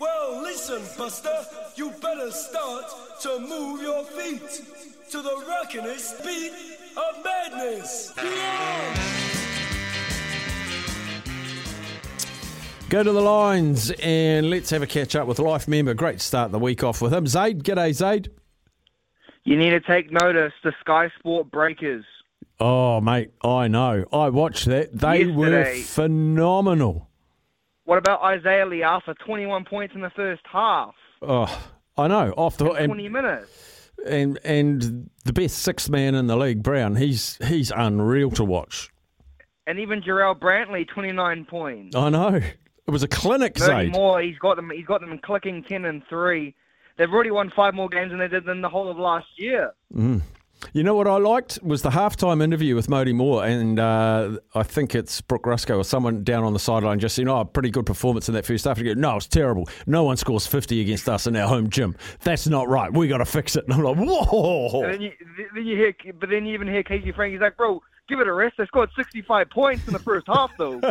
Well, listen, Buster, you better start to move your feet to the rockinest beat of madness. Go to the lines and let's have a catch up with Life member. Great to start the week off with him. Zaid, g'day, Zaid. You need to take notice the Sky Sport Breakers. Oh, mate, I know. I watched that. They were phenomenal. What about Izayah Le'afa? 21 points in the first half. Oh, I know. Off the and, 20 minutes. and and the best sixth man in the league, Brown. He's he's unreal to watch. And even Jarrell Brantley, 29 points. I know. It was a clinic, Zaid. Maor, he's got them. He's got them clicking 10 and three. They've already won five more games than they did in the whole of last year. Mm. You know what I liked was the halftime interview with Mody Maor, and uh, I think it's Brooke Rusko or someone down on the sideline just saying, "Oh, pretty good performance in that first half." And goes, no, it's terrible. No one scores fifty against us in our home gym. That's not right. We got to fix it. And I'm like, And whoa. then you, then you hear, but then you even hear Casey Frank. He's like, "Bro, give it a rest. They scored 65 points in the first half, though."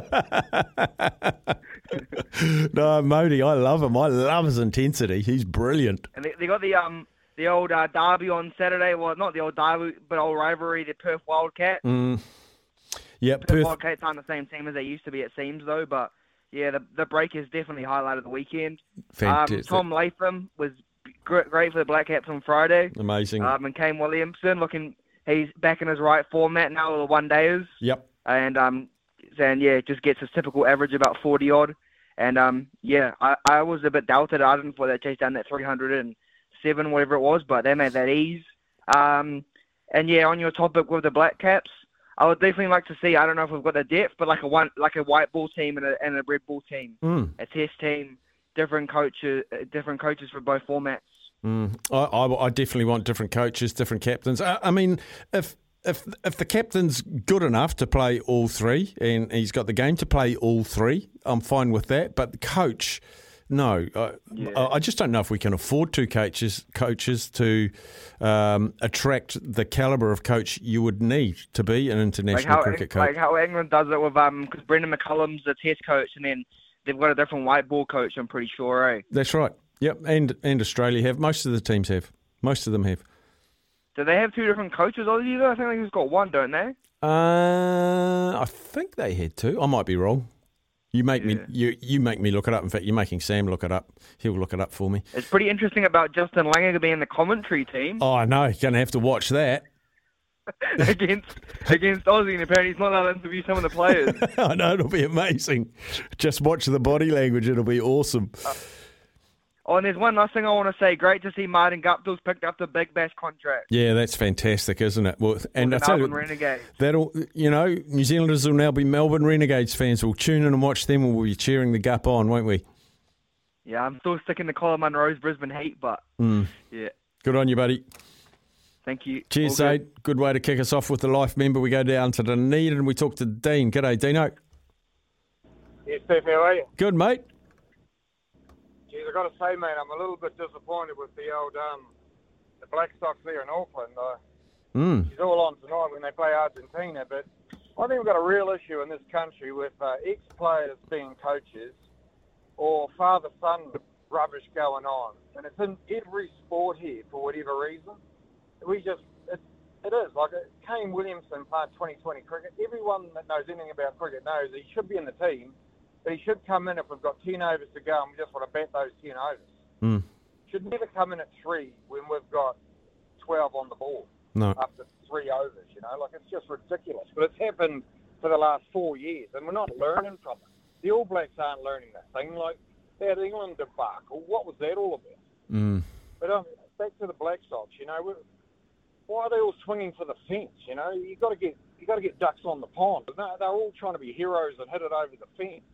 no, Mody, I love him. I love his intensity. He's brilliant. And they, they got the um the old uh, derby on Saturday. Well, not the old derby, but old rivalry, the Perth Wildcats. Yep, The Perth. Wildcats aren't the same team as they used to be, it seems, though. But yeah, the the Breakers definitely highlighted the weekend. Fantastic. Um, Tom Latham was gr- great for the Black Caps on Friday. Amazing. Um, and Kane Williamson looking, he's back in his right format now with the one dayers. yep. and um, and yeah, just gets his typical average about forty odd. And um, yeah, I, I was a bit doubted. I didn't thought they chased down that three hundred and seven, whatever it was, but they made that ease. Um, and yeah, on your topic with the Black Caps, I would definitely like to see. I don't know if we've got the depth, but like a one, like a white ball team and a, and a red ball team, Mm. a test team, different coaches, different coaches for both formats. Mm. I, I, I definitely want different coaches, different captains. I, I mean, if if if the captain's good enough to play all three, and he's got the game to play all three, I'm fine with that. But the coach, no, I, I I just don't know if we can afford two coaches coaches to um, attract the caliber of coach you would need to be an Like international how cricket coach. like how England does it with um, because Brendon McCullum's the test coach, and then they've got a different white ball coach. I'm pretty sure, eh? That's right. Yep, and and Australia have most of the teams have. Most of them have. Do they have two different coaches, Aussie? Though I think they've just got one, don't they? Uh, I think they had two. I might be wrong. You make me you you make me look it up. In fact, you're making Sam look it up. He'll look it up for me. It's pretty interesting about Justin Langer being the commentary team Oh no, you're gonna have to watch that. against against Aussie, and apparently he's not allowed to interview some of the players. I know it'll be amazing. Just watch the body language. It'll be awesome. Uh, oh, and there's one last thing I want to say. Great to see Martin Guptill's picked up the Big Bash contract. Yeah, that's fantastic, isn't it? Well, and I the tell you, Renegades. that'll you know New Zealanders will now be Melbourne Renegades fans. We'll tune in and watch them. and We'll be cheering the gup on, won't we? Yeah, I'm still sticking to Colin Munro's Brisbane Heat, but hmm. yeah, Good on you, buddy. thank you. Cheers, All good. Zaid. Good way to kick us off with the life member. We go down to Dunedin and we talk to Dean. G'day, Dino. Yeah, Steph, how are you? Good, mate. Geez, i got to say, mate, I'm a little bit disappointed with the old um, the Black Sox there in Auckland. Uh, Mm. She's all on tonight when they play Argentina, but I think we've got a real issue in this country with uh, ex-players being coaches or father-son rubbish going on, and it's in every sport here for whatever reason. We just it, it is like uh, Kane Williamson played 2020 cricket. Everyone that knows anything about cricket knows he should be in the team, but he should come in if we've got 10 overs to go and we just want to bat those 10 overs. Mm. Should never come in at three when we've got 12 on the board No. after three overs, you know, like it's just ridiculous. But it's happened for the last four years, and we're not learning from it. The All Blacks aren't learning that thing. Like that England debacle, what was that all about? Mm. But um, back to the Black Sox, you know, we're, why are they all swinging for the fence? You know, you got to get you got to get ducks on the pond. No, they're all trying to be heroes and hit it over the fence.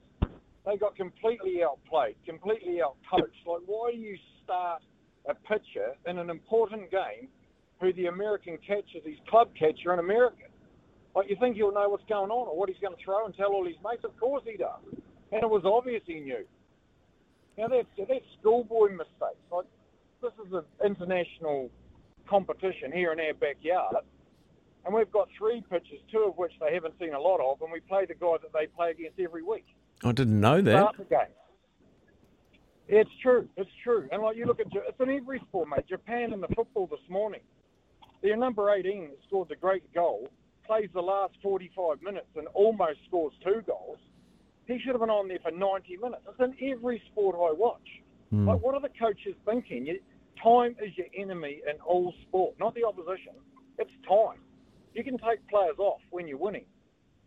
They got completely outplayed, completely outcoached. Like, why do you start a pitcher in an important game who the American catcher, his club catcher in America? Like, you think he'll know what's going on or what he's going to throw and tell all his mates? Of course he does. And it was obvious he knew. Now, that's, that's schoolboy mistakes. Like, this is an international competition here in our backyard and we've got three pitchers, two of which they haven't seen a lot of, and we play the guys that they play against every week. I didn't know that. Start the game. It's true. It's true. And like you look at, it's in every sport, mate. Japan in the football this morning, their number 18 that scored the great goal plays the last 45 minutes and almost scores two goals. He should have been on there for 90 minutes. It's in every sport I watch. Mm. Like, what are the coaches thinking? You, time is your enemy in all sport, not the opposition. It's time. You can take players off when you're winning,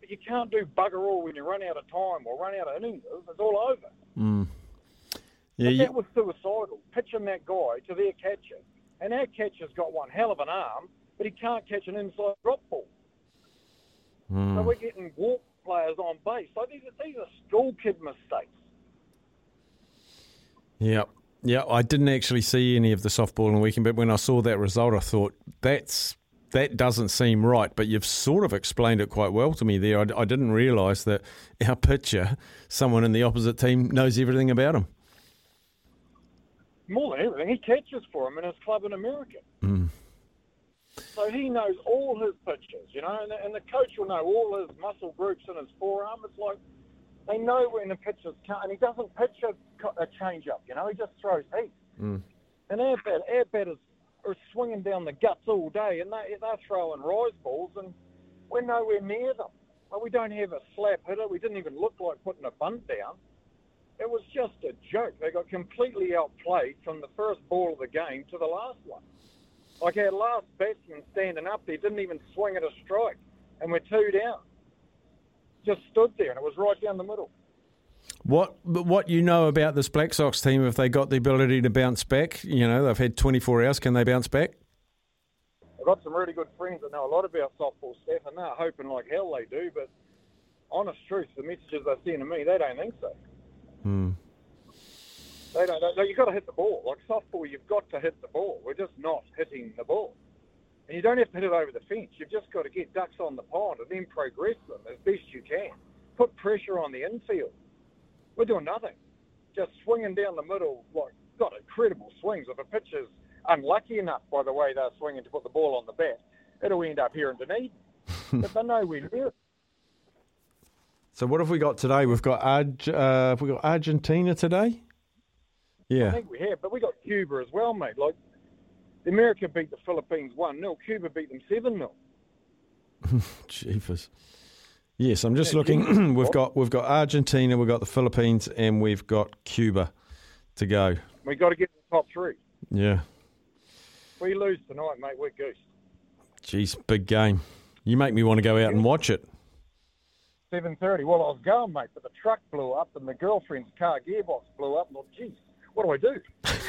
but you can't do bugger all when you run out of time or run out of innings. It's all over. Mm. Yeah, you... that was suicidal. Pitching that guy to their catcher, and our catcher's got one hell of an arm, but he can't catch an inside drop ball. Mm. So we're getting walk players on base. So these are, these are school kid mistakes. Yeah. Yeah, I didn't actually see any of the softball in the weekend, but when I saw that result, I thought that's that doesn't seem right, but you've sort of explained it quite well to me there. I, I didn't realise that our pitcher, someone in the opposite team, knows everything about him. More than everything, he catches for him in his club in America. Mm. So he knows all his pitches, you know, and the, and the coach will know all his muscle groups in his forearm. It's like they know when the pitcher's cut, and he doesn't pitch a, a change up, you know, he just throws heat. Mm. And our, bat, our batters are swinging down the guts all day, and they, they're throwing rise balls, and we're nowhere near them. Well, we don't have a slap hitter. We didn't even look like putting a bunt down. It was just a joke. They got completely outplayed from the first ball of the game to the last one. Like our last batsman standing up there didn't even swing at a strike, and we're two down. Just stood there, and it was right down the middle. What what you know about this Black Sox team? If they got the ability to bounce back, you know they've had 24 hours. Can they bounce back? I've got some really good friends that know a lot about softball stuff, and they're hoping like hell they do. But honest truth, the messages they're sending to me, they don't think so. Hmm. They don't. They, you've got to hit the ball. Like softball, you've got to hit the ball. We're just not hitting the ball. And you don't have to hit it over the fence. You've just got to get ducks on the pond and then progress them as best you can. Put pressure on the infield. We're doing nothing. Just swinging down the middle, like, got incredible swings. If a pitcher's unlucky enough, by the way they're swinging to put the ball on the bat, it'll end up here in Dunedin. but they're nowhere near it. So what have we got today? We've got Arg- uh, have we got Argentina today. Yeah, I think we have, but we got Cuba as well, mate. Like the America beat the Philippines one 0 Cuba beat them seven 0 Jeepers. Yes, I'm just looking. we've got we've got Argentina, we've got the Philippines, and we've got Cuba to go. We got to get the top three. Yeah. If we lose tonight, mate, we're goose. Jeez, big game. You make me want to go out and watch it. Seven thirty. Well, I was going, mate, but the truck blew up and the girlfriend's car gearbox blew up. And I thought, geez, what do I do?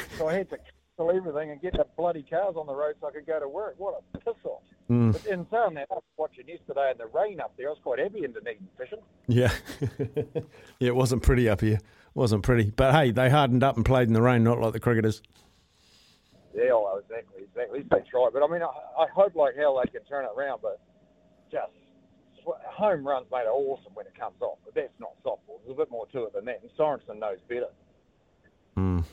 so I had to cancel everything and get the bloody cars on the road so I could go to work. What a piss off. Mm. But in saying that, I was watching yesterday in the rain up there. I was quite happy in Dunedin fishing. Yeah. yeah, it wasn't pretty up here. It wasn't pretty. But hey, they hardened up and played in the rain, not like the cricketers. Yeah, well, exactly, exactly. They tried. But I mean, I, I hope like hell they can turn it around, but just home runs, mate, are awesome when it comes off. But that's not softball. There's a bit more to it than that. And Sorensen knows better. Mm.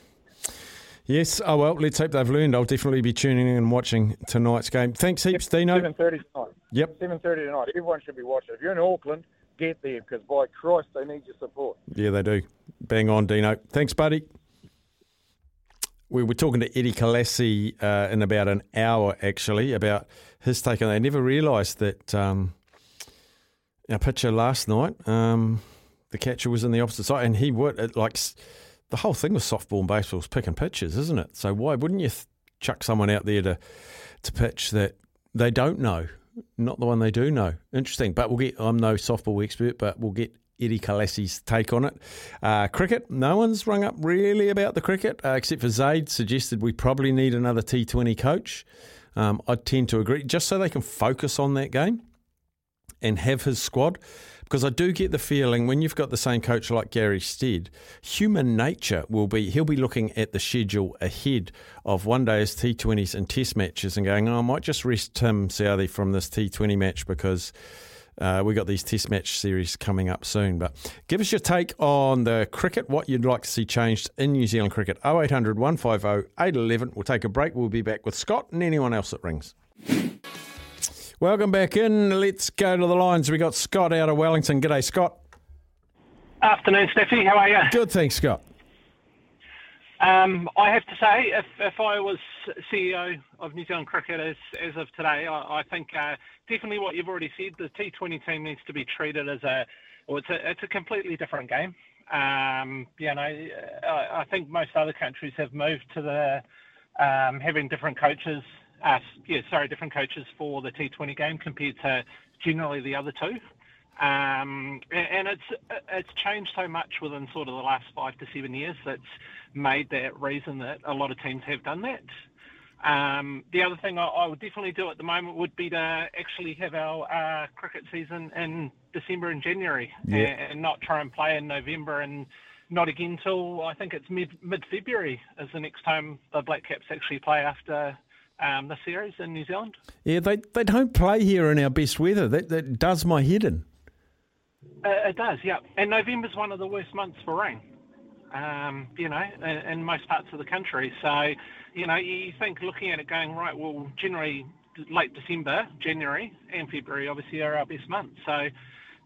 Yes. Oh well. Let's hope they've learned. I'll definitely be tuning in and watching tonight's game. Thanks heaps, Dino. Seven thirty tonight. Yep. Seven thirty tonight. Everyone should be watching. If you're in Auckland, get there because by Christ, they need your support. Yeah, they do. Bang on, Dino. Thanks, buddy. We were talking to Eddie Kalassi uh, in about an hour, actually, about his take on. They never realised that um, our pitcher last night, um, the catcher was in the opposite side, and he would like the whole thing with softball and baseball is picking pitches, isn't it? So why wouldn't you th- chuck someone out there to to pitch that they don't know, not the one they do know? Interesting. But we'll get. I'm no softball expert, but we'll get Eddie Kalassi's take on it. Uh, cricket, no one's rung up really about the cricket, uh, except for Zaid suggested we probably need another T20 coach. Um, I tend to agree, just so they can focus on that game and have his squad. Because I do get the feeling when you've got the same coach like Gary Stead, human nature will be he'll be looking at the schedule ahead of one day's T20s and Test matches and going, oh, I might just rest Tim Southee from this T20 match because. Uh, we got these Test match series coming up soon, but give us your take on the cricket. What you'd like to see changed in New Zealand cricket? 0800 150 811. We'll take a break. We'll be back with Scott and anyone else that rings. Welcome back in. Let's go to the lines. We got Scott out of Wellington. G'day, Scott. Afternoon, Steffi. How are you? Good, thanks, Scott. Um, I have to say, if, if I was CEO of New Zealand Cricket as, as of today, I, I think uh, definitely what you've already said, the T20 team needs to be treated as a, well, it's a, it's a completely different game. Um, you know, I, I think most other countries have moved to the um, having different coaches sorry, different coaches for the T20 game compared to generally the other two. Um, and it's it's changed so much within sort of the last five to seven years that's made that reason that a lot of teams have done that. Um, the other thing I, I, would definitely do at the moment would be to actually have our uh, cricket season in December and January, yeah. and, and, not try and play in November and not again till I think it's mid mid February is the next time the Black Caps actually play after um, the series in New Zealand. Yeah, they they don't play here in our best weather. That that does my head in. Uh, it does, yeah. And November's one of the worst months for rain. Um, you know, in, in, most parts of the country. So, you know, you think looking at it, going right. Well, generally late December, January, and February obviously are our best months. So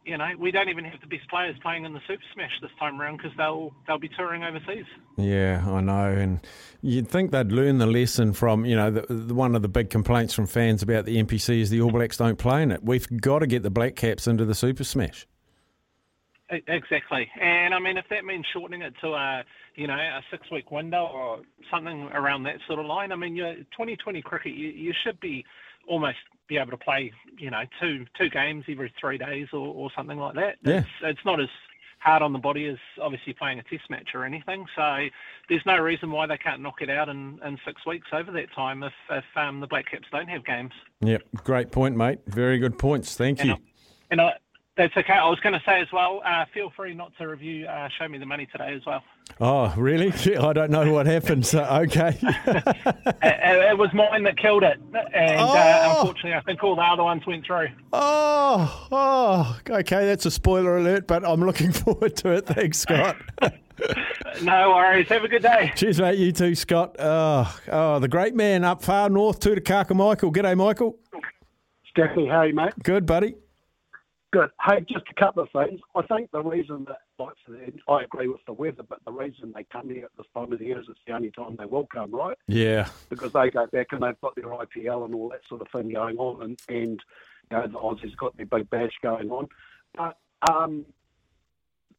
you know, we don't even have the best players playing in the Super Smash this time around because they'll they'll be touring overseas. Yeah, I know, and you'd think they'd learn the lesson from you know the, the, one of the big complaints from fans about the NPC is the All Blacks don't play in it. We've got to get the Black Caps into the Super Smash. Exactly, and I mean if that means shortening it to a you know a six week window or something around that sort of line, I mean your 2020 cricket you, you should be almost be able to play, you know, two two games every three days or, or something like that. Yeah. It's, it's not as hard on the body as obviously playing a test match or anything. So there's no reason why they can't knock it out in, in six weeks over that time if, if um, the Black Caps don't have games. Yep, great point, mate. Very good points. Thank and you. I, and I, that's okay. I was going to say as well, uh, feel free not to review uh, Show Me the Money today as well. Oh, really? I don't know what happened. So, okay. it, it, was mine that killed it. And uh, oh. uh, unfortunately, I think all the other ones went through. Oh, oh, okay. That's a spoiler alert, but I'm looking forward to it. Thanks, Scott. no worries. Have a good day. Cheers, mate. You too, Scott. Oh, oh the great man up far north, Tutukaka Michael. G'day, Michael. Stephanie, how are you, mate? Good, buddy. Good. Hey, just a couple of things. I think the reason that, like, I agree with the weather, but the reason they come here at this time of the year is it's the only time they will come, right? Yeah. Because they go back and they've got their IPL and all that sort of thing going on, and, and you know, the Aussies got their big bash going on. But um,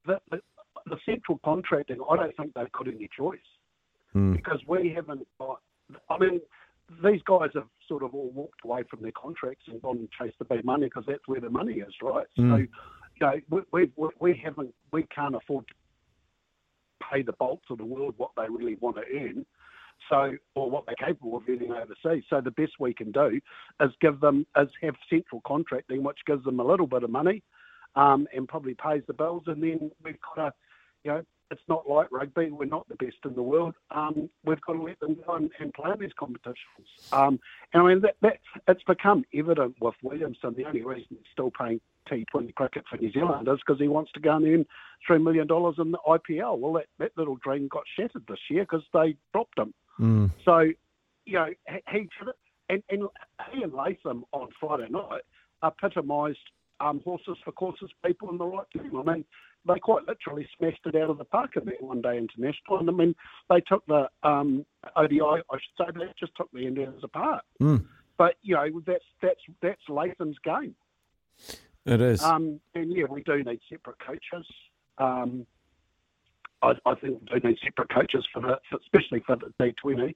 the, the, the central contracting, I don't think they've got any choice mm. because we haven't got. I mean, these guys have sort of all walked away from their contracts and gone and chased the big money because that's where the money is, right? Mm. So, you know, we, we, we haven't, we can't afford to pay the Boults of the world what they really want to earn. So, or what they're capable of earning overseas. So, the best we can do is give them, is have central contracting, which gives them a little bit of money, um, and probably pays the bills. And then we've got to, you know, it's not like rugby. We're not the best in the world. Um, we've got to let them go and, and play in these competitions. Um, and I mean, that, that, it's become evident with Williamson. The only reason he's still playing T20 cricket for New Zealand is because he wants to go and earn $3 million in the IPL. Well, that, that little dream got shattered this year because they dropped him. Mm. So, you know, he, and, and he and Latham on Friday night epitomised um, horses for courses people in the right team. I mean, they quite literally smashed it out of the park at that one day international. And I mean, they took the um, ODI, I should say, they just took the Indians apart. Mm. But you know, that's that's that's Latham's game. It is. Um, and yeah, we do need separate coaches. Um, I, I, think we do need separate coaches for the, for, especially for the D20.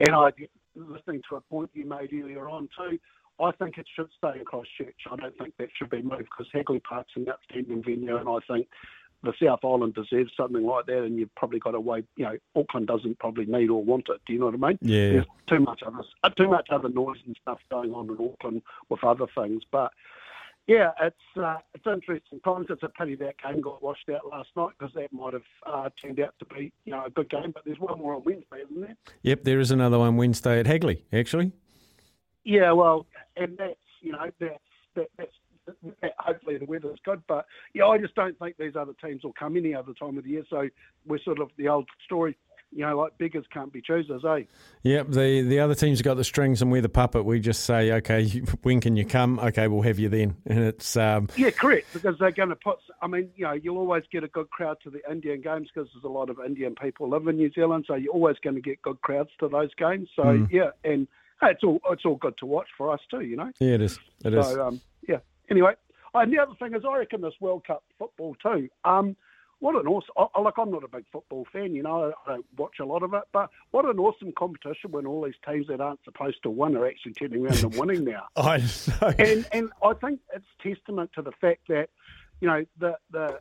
And I, listening to a point you made earlier on too, I think it should stay in Christchurch. I don't think that should be moved because Hagley Park's an outstanding venue, and I think the South Island deserves something like that. And you've probably got to wait. You know, Auckland doesn't probably need or want it. Do you know what I mean? Yeah. There's too much other uh, too much other noise and stuff going on in Auckland with other things, but yeah, it's uh, it's interesting times. It's a pity that game got washed out last night because that might have uh, turned out to be you know a good game. But there's one more on Wednesday, isn't there? Yep, there is another one Wednesday at Hagley, actually. Yeah, well, and that's you know that's that, that's that, hopefully the weather's good, but yeah, I just don't think these other teams will come any other time of the year. So we're sort of the old story you know, like beggars can't be choosers, eh? Yep. The the other teams have got the strings and we're the puppet. We just say, okay, when can you come? Okay, we'll have you then. And it's um... yeah, correct, because they're going to put. I mean, you know, you'll always get a good crowd to the Indian games because there's a lot of Indian people live in New Zealand, so you're always going to get good crowds to those games. So mm. yeah, and it's all it's all good to watch for us too, you know. Yeah, it is. It so, is. Um, yeah. Anyway, and the other thing is, I reckon this World Cup football too. Um, what an awesome! I, like I'm not a big football fan, you know. I don't watch a lot of it, but what an awesome competition when all these teams that aren't supposed to win are actually turning around and winning now. I know. And and I think it's testament to the fact that you know the the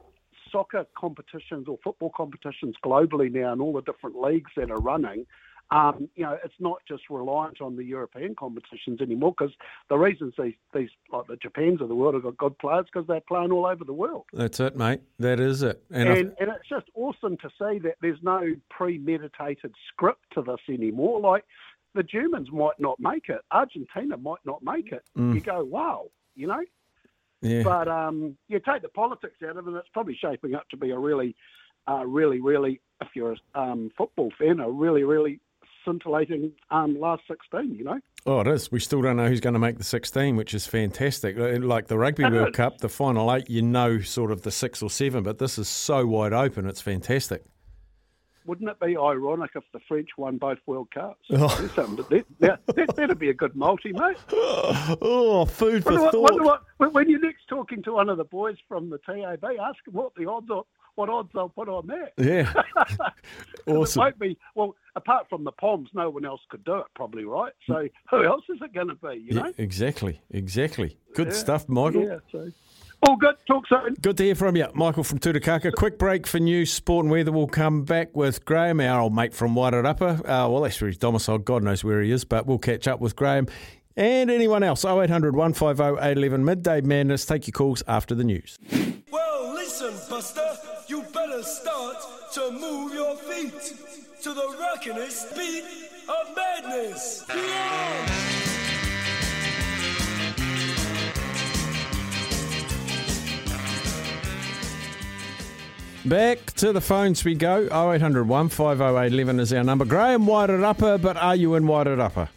soccer competitions or football competitions globally now and all the different leagues that are running um, you know, it's not just reliant on the European competitions anymore because the reasons these, these, like the Japans of the world have got good players because they're playing all over the world. That's it, mate. That is it. And, and, and, it's just awesome to see that there's no premeditated script to this anymore. Like the Germans might not make it, Argentina might not make it. Mm. You go, wow, you know? Yeah. But um, you take the politics out of it, it's probably shaping up to be a really, uh, really, really, if you're a um, football fan, a really, really scintillating um, last 16, you know? Oh, it is. We still don't know who's going to make the 16, which is fantastic. Like the Rugby World Cup, the final eight, you know sort of the six or seven, but this is so wide open. It's fantastic. Wouldn't it be ironic if the French won both World Cups? Oh. That, that, that'd be a good multi, mate. Oh, food for wonder thought. What, when you're next talking to one of the boys from the TAB, ask them what the odds are what odds they'll put on that. Yeah. awesome. It won't be, well, apart from the Poms, no one else could do it, probably, right? So who else is it going to be, you know? exactly, exactly. Good yeah. stuff, Michael. Yeah, so. All good. Talk soon. Good to hear from you, Michael from Tutukaka. Quick break for news, sport, and weather. We'll come back with Graham, our old mate from Wairarapa. Uh, well, that's where he's domiciled. God knows where he is, but we'll catch up with Graham and anyone else. 0800 150 811. Midday Madness. Take your calls after the news. Well, listen, Buster, you better start to move your feet to the rockinest beat of madness. Yeah! Back to the phones we go. 0800 150 is our number. Graham Wairarapa, but are you in Wairarapa?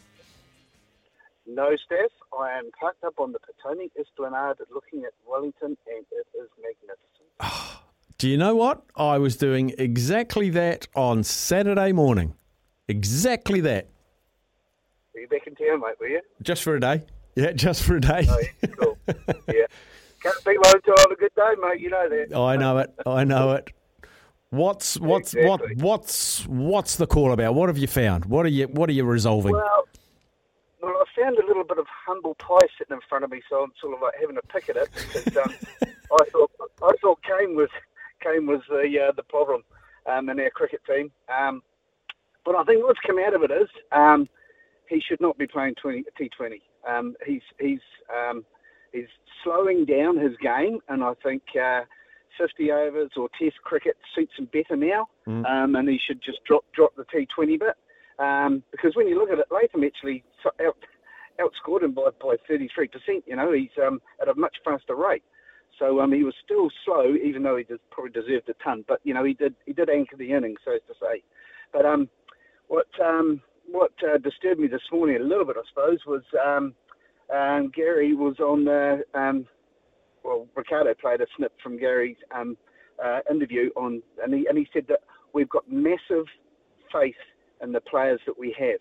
No, Steph. I am parked up on the Petone Esplanade looking at Wellington, and it is magnificent. Ah. Do you know what? I was doing exactly that on Saturday morning. Exactly that. Were you back in town, mate, were you? Just for a day. Yeah, just for a day. Oh, yeah, cool. yeah. Can't beat Wellington on a good day, mate. You know that. I know it. I know it. What's what's exactly. what what's what's the call about? What have you found? What are you what are you resolving? Well, well, I found a little bit of humble pie sitting in front of me, so I'm sort of like having a pick at it because um, I thought I thought Kane was Kane was the uh, the problem um, in our cricket team. Um, but I think what's come out of it is um, he should not be playing T20. Um, he's he's um, he's slowing down his game, and I think uh, 50 overs or Test cricket suits him better now. Mm. Um, and he should just drop drop the T20 bit um, because when you look at it, Latham actually out, outscored him by, by 33%. You know, he's um, at a much faster rate. So um, he was still slow, even though he did, probably deserved a ton. But you know, he did he did anchor the innings, so to say. But um, what um, what uh, disturbed me this morning a little bit, I suppose, was um, um, Gary was on the um, well, Ricardo played a snip from Gary's um, uh, interview on, and he and he said that we've got massive faith in the players that we have,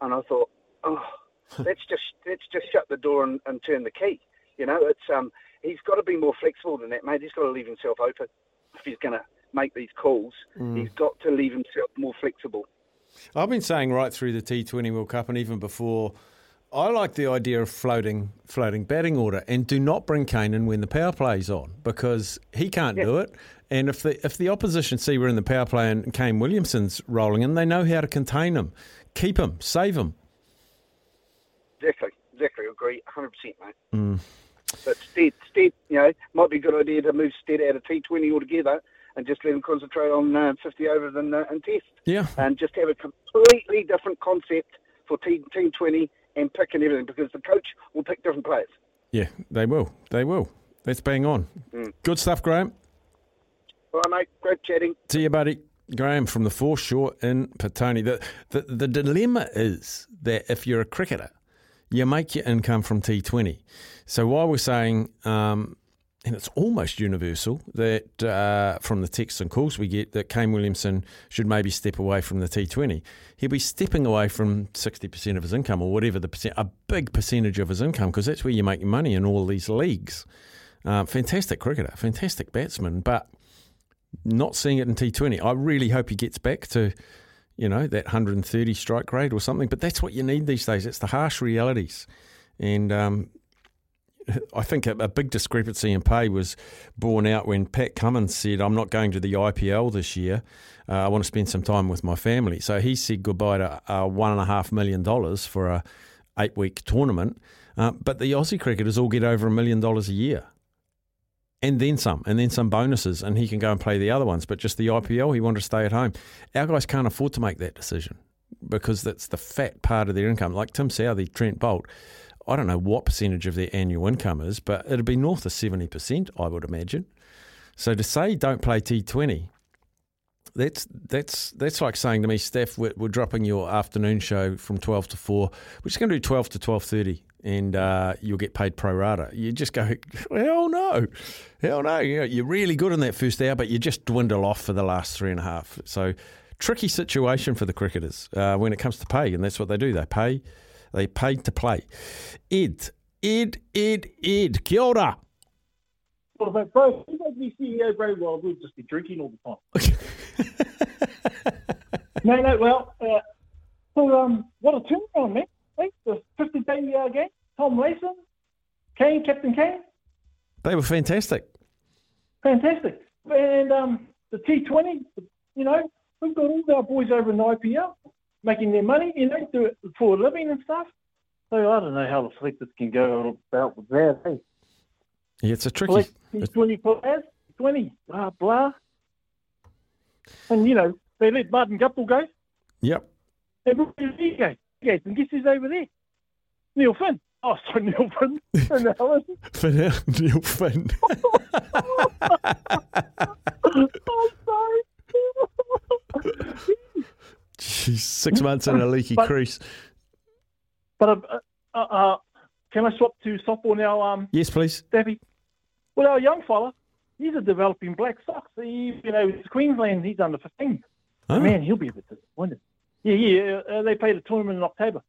and I thought, oh, let's just let's just shut the door and, and turn the key. You know, it's um, he's got to be more flexible than that, mate. He's got to leave himself open if he's going to make these calls. Mm. He's got to leave himself more flexible. I've been saying right through the T20 World Cup and even before. I like the idea of floating floating batting order and do not bring Kane in when the power play's on because he can't yeah. do it. And if the if the opposition see we're in the power play and Kane Williamson's rolling in, they know how to contain him, keep him, save him. Exactly, exactly. Agree, hundred percent, mate. Mm. But Stead, Stead, you know, might be a good idea to move Stead out of T20 altogether and just let him concentrate on uh, 50 overs and, uh, and Test. Yeah. And just have a completely different concept for T, Team 20 and pick and everything because the coach will pick different players. Yeah, they will. They will. Let's bang on. Good stuff, Graham. All right, mate. Great chatting. See you, buddy. Graham from the foreshore in Petone. The, the, the dilemma is that if you're a cricketer, you make your income from T20. So while we're saying, um, and it's almost universal, that uh, from the texts and calls we get that Kane Williamson should maybe step away from the T20, he'll be stepping away from 60% of his income or whatever the percent, a big percentage of his income, because that's where you make your money in all these leagues. Uh, fantastic cricketer, fantastic batsman, but not seeing it in T20. I really hope he gets back to, you know, that 130 strike rate or something. But that's what you need these days. It's the harsh realities. And um, I think a, a, big discrepancy in pay was borne out when Pat Cummins said, I'm not going to the IPL this year. Uh, I want to spend some time with my family. So he said goodbye to uh, $1.5 million for a eight week tournament. Uh, but the Aussie cricketers all get over a million dollars a year and then some, and then some bonuses, and he can go and play the other ones. But just the IPL, he wanted to stay at home. Our guys can't afford to make that decision because that's the fat part of their income. Like Tim Southee, Trent Boult, I don't know what percentage of their annual income is, but it'd be north of 70%, I would imagine. So to say don't play T20, that's that's that's like saying to me, Steph, we're, we're dropping your afternoon show from 12 to 4. We're just going to do 12 to 12.30 and uh, you'll get paid pro rata. You just go, hell no, hell no. You know, you're really good in that first hour, but you just dwindle off for the last three and a half. So tricky situation for the cricketers uh, when it comes to pay, and that's what they do. They pay, they pay to play. Ed, Ed, Ed, Ed, kia ora. What about bro? You be CEO, bro. Well, we'll just be drinking all the time. no, no. Well, uh, so um, what a turnaround, the 50 day uh, game. Tom Mason, Kane, Captain Kane. They were fantastic. Fantastic. And um, the T20, you know, we've got all our boys over in the IPL making their money, you know, do it for a living and stuff. So I don't know how the selectors can go about with that. Hey? Yeah, it's a tricky. Select 20 players, 20, blah, blah. And, you know, they let Martin Guptill go. Yep. Everybody go. Yes, and guess who's over there? Neil Finn. Oh, sorry, Neil Finn. Finn Ellis. Finn, Neil Finn. I'm sorry. Jeez, six months in a leaky but, crease. But uh, uh, uh, can I swap to softball now? Um, yes, please. Debbie. Well, our young fella, he's a developing Black Sox. He, you know, it's Queensland. He's under 15. Oh. Man, he'll be a bit disappointed. Yeah, yeah. Uh, they played a tournament in October.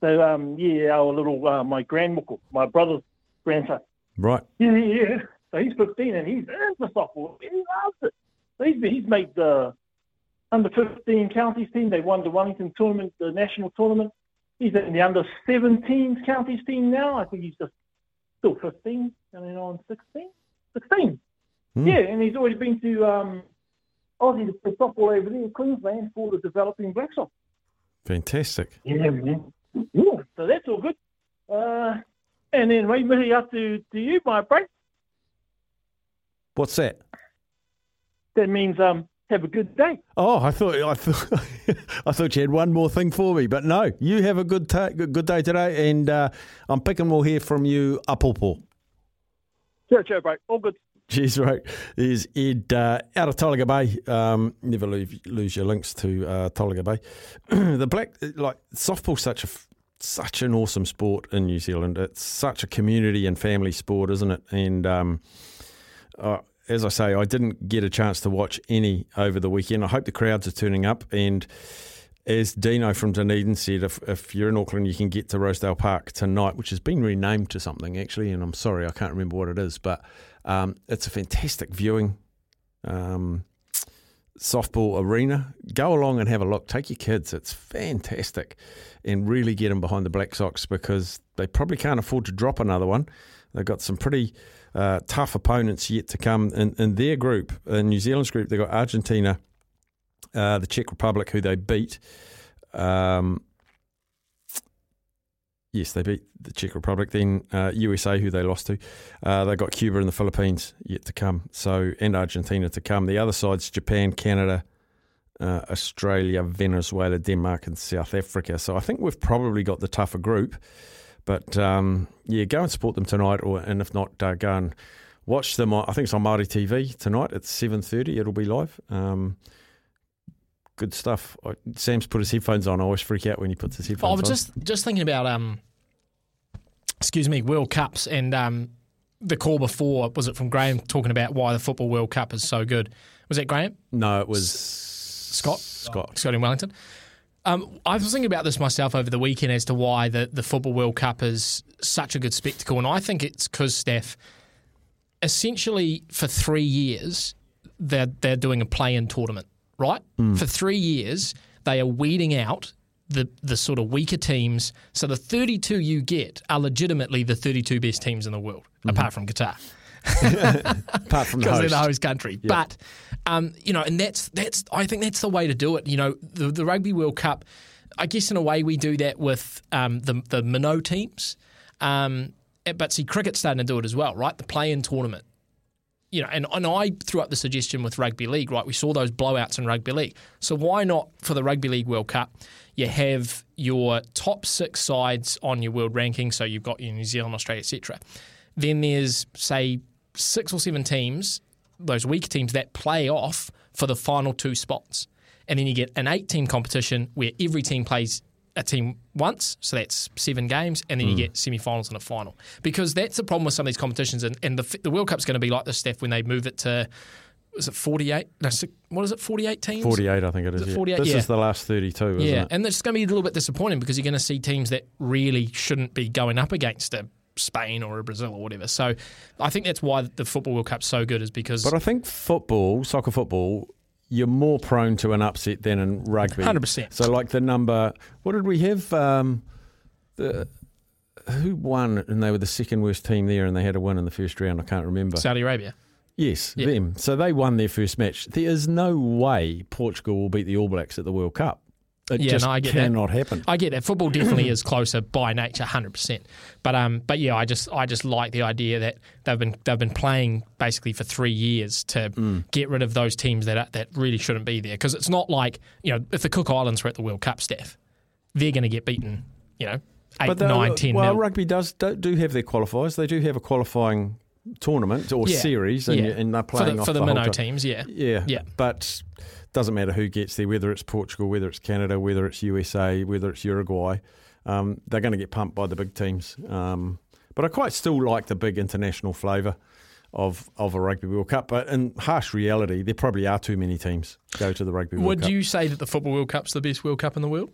So, um, yeah, our little, uh, my grandmuckle, my brother's grandson. Right. Yeah, yeah. So he's 15 and he's into softball. He loves it. So he's, he's made the under 15 counties team. They won the Wellington tournament, the national tournament. He's in the under 17 counties team now. I think he's just still 15, going on 16. 16. Mm. Yeah, and he's already been to um, Aussie to play softball over there in Queensland for the developing Black Sox. Fantastic. Yeah, man. Yeah, so that's all good. Uh, and then we moving up to, to you, my break. What's that? That means um, have a good day. Oh, I thought I thought I thought you had one more thing for me, but no. You have a good ta- good day today, and uh, I'm picking. We'll hear from you, Upple Sure, sure, bro. All good. Cheers, right. Is Ed uh, out of Tolaga Bay. Um, never lose, lose your links to uh, Bay. the black, like softball's such a such an awesome sport in New Zealand. It's such a community and family sport, isn't it? And um, uh, as I say, I didn't get a chance to watch any over the weekend. I hope the crowds are turning up. And as Dino from Dunedin said, if, if you're in Auckland, you can get to Rosedale Park tonight, which has been renamed to something actually. And I'm sorry, I can't remember what it is, but um, it's a fantastic viewing um, softball arena. Go along and have a look. Take your kids. It's fantastic. And really get them behind the Black Sox because they probably can't afford to drop another one. They've got some pretty uh, tough opponents yet to come in, in their group. In New Zealand's group, they've got Argentina, uh, the Czech Republic, who they beat. Um, Yes, they beat the Czech Republic. Then uh, USA, who they lost to, uh, they got Cuba and the Philippines yet to come. So and Argentina to come. The other side's Japan, Canada, uh, Australia, Venezuela, Denmark, and South Africa. So I think we've probably got the tougher group. But um, yeah, go and support them tonight, or and if not, uh, go and watch them. I think it's on Māori TV tonight at seven thirty. It'll be live. Um, good stuff. Sam's put his headphones on. I always freak out when he puts his headphones I was on. just just thinking about um, excuse me, World Cups and um, the call before was it from Graham talking about why the football World Cup is so good? Was that Graham? No, it was Scott. Scott. Scott in Wellington. Um, I was thinking about this myself over the weekend as to why the, the Football World Cup is such a good spectacle. And I think it's because, Steph, essentially for three years, they're, they're doing a play in tournament, right? For three years, they are weeding out the, the sort of weaker teams. So the 32 you get are legitimately the 32 best teams in the world, apart from Qatar apart from the they're host. the host country. But um, you know, and that's that's I think that's the way to do it. You know, the, the Rugby World Cup. I guess in a way we do that with um, the the minnow teams. Um, but see, cricket's starting to do it as well, right? The play-in tournament. You know, and, and I threw up the suggestion with rugby league, right? We saw those blowouts in rugby league. So why not for the rugby league World Cup? You have your top six sides on your world ranking. So you've got your New Zealand, Australia, etc. Then there's say six or seven teams, those weaker teams that play off for the final two spots. And then you get an eight team competition where every team plays a team once, so that's seven games, and then you hmm. get semi finals and a final. Because that's the problem with some of these competitions. And, and the, the World Cup's going to be like this, Steph, when they move it to, is it 48? No, what is it, 48 teams? 48, I think it is. Is it yeah. 48? This Yeah. is the last 32, isn't Yeah, it? and it's going to be a little bit disappointing because you're going to see teams that really shouldn't be going up against a Spain or a Brazil or whatever. So I think that's why the Football World Cup's so good is because But I think football, soccer football, you're more prone to an upset than in rugby. 100%. So, like the number, what did we have? Um, the who won, and they were the second worst team there, and they had a win in the first round. I can't remember. Saudi Arabia. yes, Yeah. them. So they won their first match. There is no way Portugal will beat the All Blacks at the World Cup. It Yeah, just no, I get that. cannot happen. I get that football definitely is closer by nature, hundred percent. But um, but yeah, I just I just like the idea that they've been they've been playing basically for three years to Mm. get rid of those teams that are, that really shouldn't be there because it's not like you know if the Cook Islands were at the World Cup, Steph, they're going to get beaten, you know, eight, nine, ten. Well, nil. rugby does do, do have their qualifiers. They do have a qualifying tournament or Yeah. series, and, Yeah. and they're for playing the, off for the, the minnow teams. Yeah, Yeah, Yeah. But doesn't matter who gets there, whether it's Portugal, whether it's Canada, whether it's USA, whether it's Uruguay. Um, they're going to get pumped by the big teams. Um, but I quite still like the big international flavour of of a rugby World Cup. But in harsh reality, there probably are too many teams go to the rugby World Would Cup. Would you say that the football World Cup's the best World Cup in the world?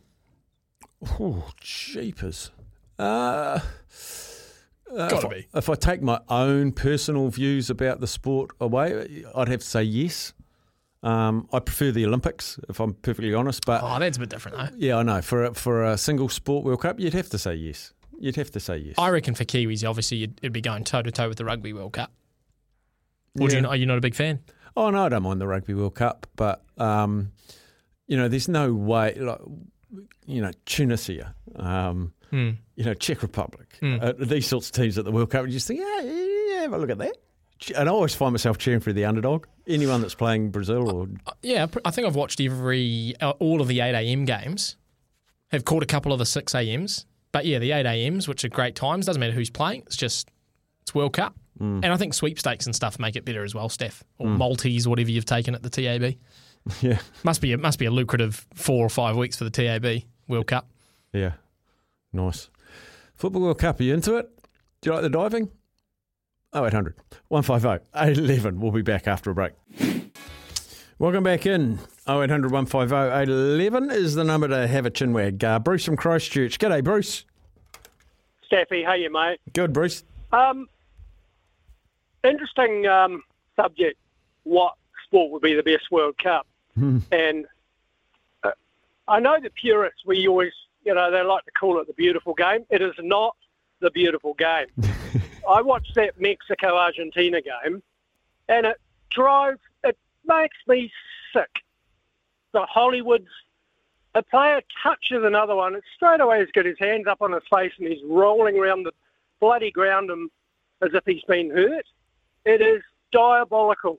Oh, jeepers. Uh, uh, Gotta if I- be. If I take my own personal views about the sport away, I'd have to say yes. Um, I prefer the Olympics, if I'm perfectly honest. But Oh, that's a bit different though. yeah, I know. For a, for a single sport World Cup, you'd have to say yes. You'd have to say yes. I reckon for Kiwis, obviously, you'd, it'd be going toe to toe with the Rugby World Cup. Or do Yeah. you, are you not a big fan? Oh no, I don't mind the Rugby World Cup, but um, you know, there's no way. Like, you know, Tunisia, um, Hmm. you know, Czech Republic, Mm. uh, these sorts of teams at the World Cup, you just think, yeah, yeah, yeah, have a look at that. And I always find myself cheering for the underdog. Anyone that's playing Brazil or Yeah, I think I've watched every uh, all of the eight a.m. games. Have caught a couple of the six a.m.s, but yeah, the eight a.m.s, which are great times. Doesn't matter who's playing. It's just it's World Cup, and I think sweepstakes and stuff make it better as well, Steph, or multis, whatever you've taken at the TAB. yeah, Must be it must be a lucrative four or five weeks for the TAB World Cup. yeah, nice. Football World Cup, are you into it? Do you like the diving? 0800 150 811. We'll be back after a break. Welcome back in. 0800 150 811 is the number to have a chinwag. Uh, Bruce from Christchurch. G'day, Bruce. Staffy, how you, mate? Good, Bruce. Um, interesting um, subject. What sport would be the best World Cup? And uh, I know the purists. We always, you know, they like to call it the beautiful game. It is not the beautiful game. I watched that Mexico Argentina game, and it drove. It makes me sick. The Hollywoods a player touches another one, it's straight away he's got his hands up on his face and he's rolling around the bloody ground and, as if he's been hurt. It is diabolical.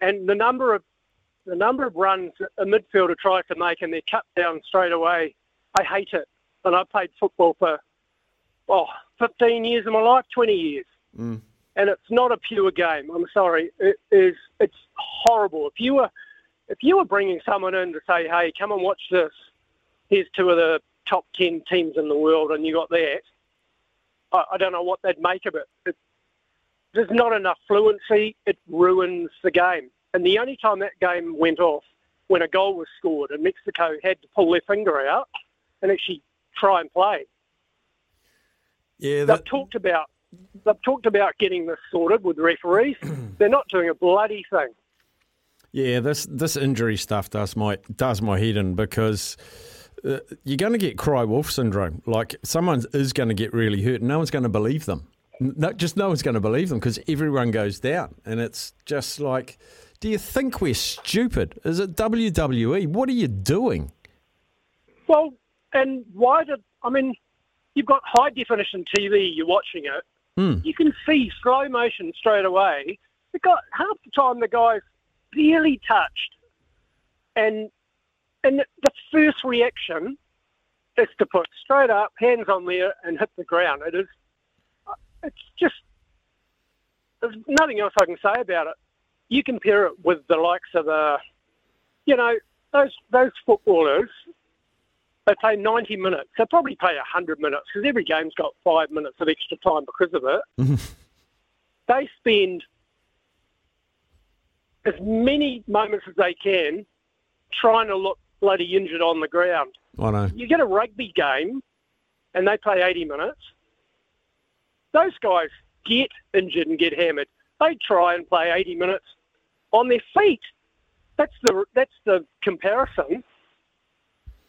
And the number of the number of runs a midfielder tries to make and they're cut down straight away, I hate it. And I played football for oh, 15 years of my life, 20 years. Mm. And it's not a pure game. I'm sorry. It is. It's horrible. If you were, if you were bringing someone in to say, "Hey, come and watch this," here's two of the top 10 teams in the world, and you got that. I, I don't know what they'd make of it. it. There's not enough fluency. It ruins the game. And the only time that game went off when a goal was scored and Mexico had to pull their finger out and actually try and play. Yeah, they've talked about they've talked about getting this sorted with referees. They're not doing a bloody thing. Yeah, this this injury stuff does my does my head in because uh, you're going to get cry wolf syndrome. Like someone is going to get really hurt, and no one's going to believe them. No, just no one's going to believe them because everyone goes down, and it's just like, do you think we're stupid? Is it WWE? What are you doing? Well, and why did I mean? You've got high definition TV. You're watching it. Mm. You can see slow motion straight away. The guy, half the time the guy's barely touched, and and the first reaction is to put straight up, hands on there, and hit the ground. It is, it's just, there's nothing else I can say about it. You compare it with the likes of, the, you know, those those footballers. They play 90 minutes. They probably play 100 minutes because every game's got five minutes of extra time because of it. Mm-hmm. they spend as many moments as they can trying to look bloody injured on the ground. I know. You get a rugby game and they play 80 minutes. Those guys get injured and get hammered. They try and play 80 minutes on their feet. That's the that's the comparison.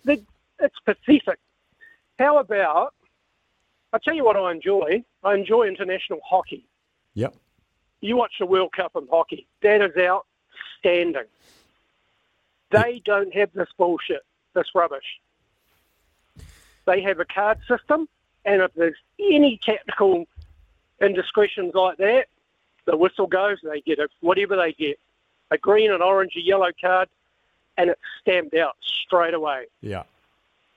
The, it's pathetic. How about? I tell you what, I enjoy. I enjoy international hockey. Yep. You watch the World Cup in hockey. That is outstanding. They don't have this bullshit, this rubbish. They have a card system, and if there's any technical indiscretions like that, the whistle goes, they get it, whatever they get. A green, an orange, a yellow card, and it's stamped out straight away. Yeah.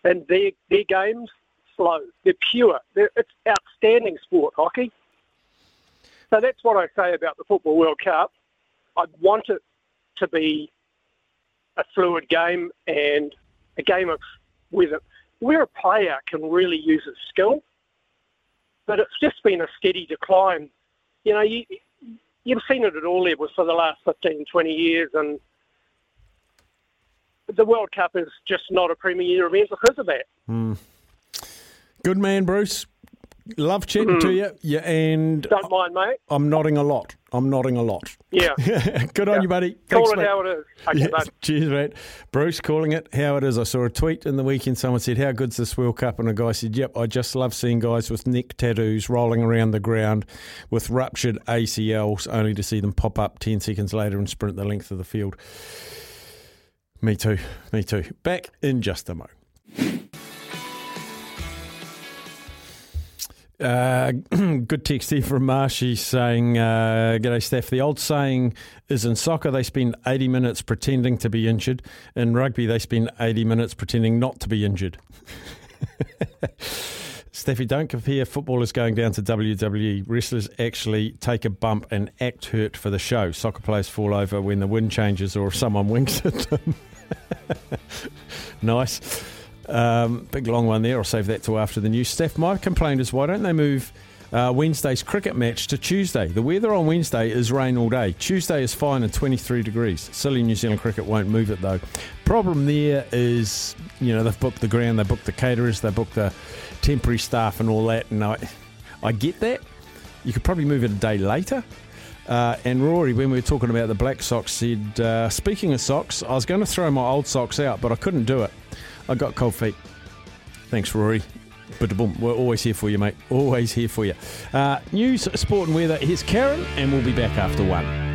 And their, their games slow. They're pure. They're, it's outstanding sport, hockey. So that's what I say about the Football World Cup. I want it to be a fluid game and a game of where, where a player can really use his skill. But it's just been a steady decline. You know, you, you've seen it at all levels for the last 15, 20 years, and the World Cup is just not a premier event because of that. Mm. Good man, Bruce. Love chatting Mm. to you. Yeah, and Don't mind, mate. I'm nodding a lot. I'm nodding a lot. Yeah. Good on you, buddy. Call Thanks, it mate. how it is. Okay, Yeah, cheers, mate. Bruce calling it how it is. I saw a tweet in the weekend. Someone said, How good's this World Cup? And a guy said, Yep, I just love seeing guys with neck tattoos rolling around the ground with ruptured ACLs, only to see them pop up 10 seconds later and sprint the length of the field. Me too. Me too. Back in just a moment. Uh, good text here from Marshy saying, uh, G'day, Steph. The old saying is in soccer, they spend 80 minutes pretending to be injured. In rugby, they spend 80 minutes pretending not to be injured. Steffi, don't compare footballers going down to WWE. Wrestlers actually take a bump and act hurt for the show. Soccer players fall over when the wind changes or if someone winks at them. nice. Um, big long one there. I'll save that till after the news. Steph, my complaint is why don't they move uh, Wednesday's cricket match to Tuesday? The weather on Wednesday is rain all day. Tuesday is fine and 23 degrees. Silly New Zealand cricket won't move it though. Problem there is, you know, they've booked the ground, they booked the caterers, they booked the temporary staff and all that. And I, I get that. You could probably move it a day later. Uh, and Rory, when we were talking about the Black Sox, said, uh, speaking of socks, I was going to throw my old socks out, but I couldn't do it. I got cold feet. Thanks, Rory. But boom, we're always here for you, mate. Always here for you. Uh, news, sport, and weather. Here's Karen, and we'll be back after one.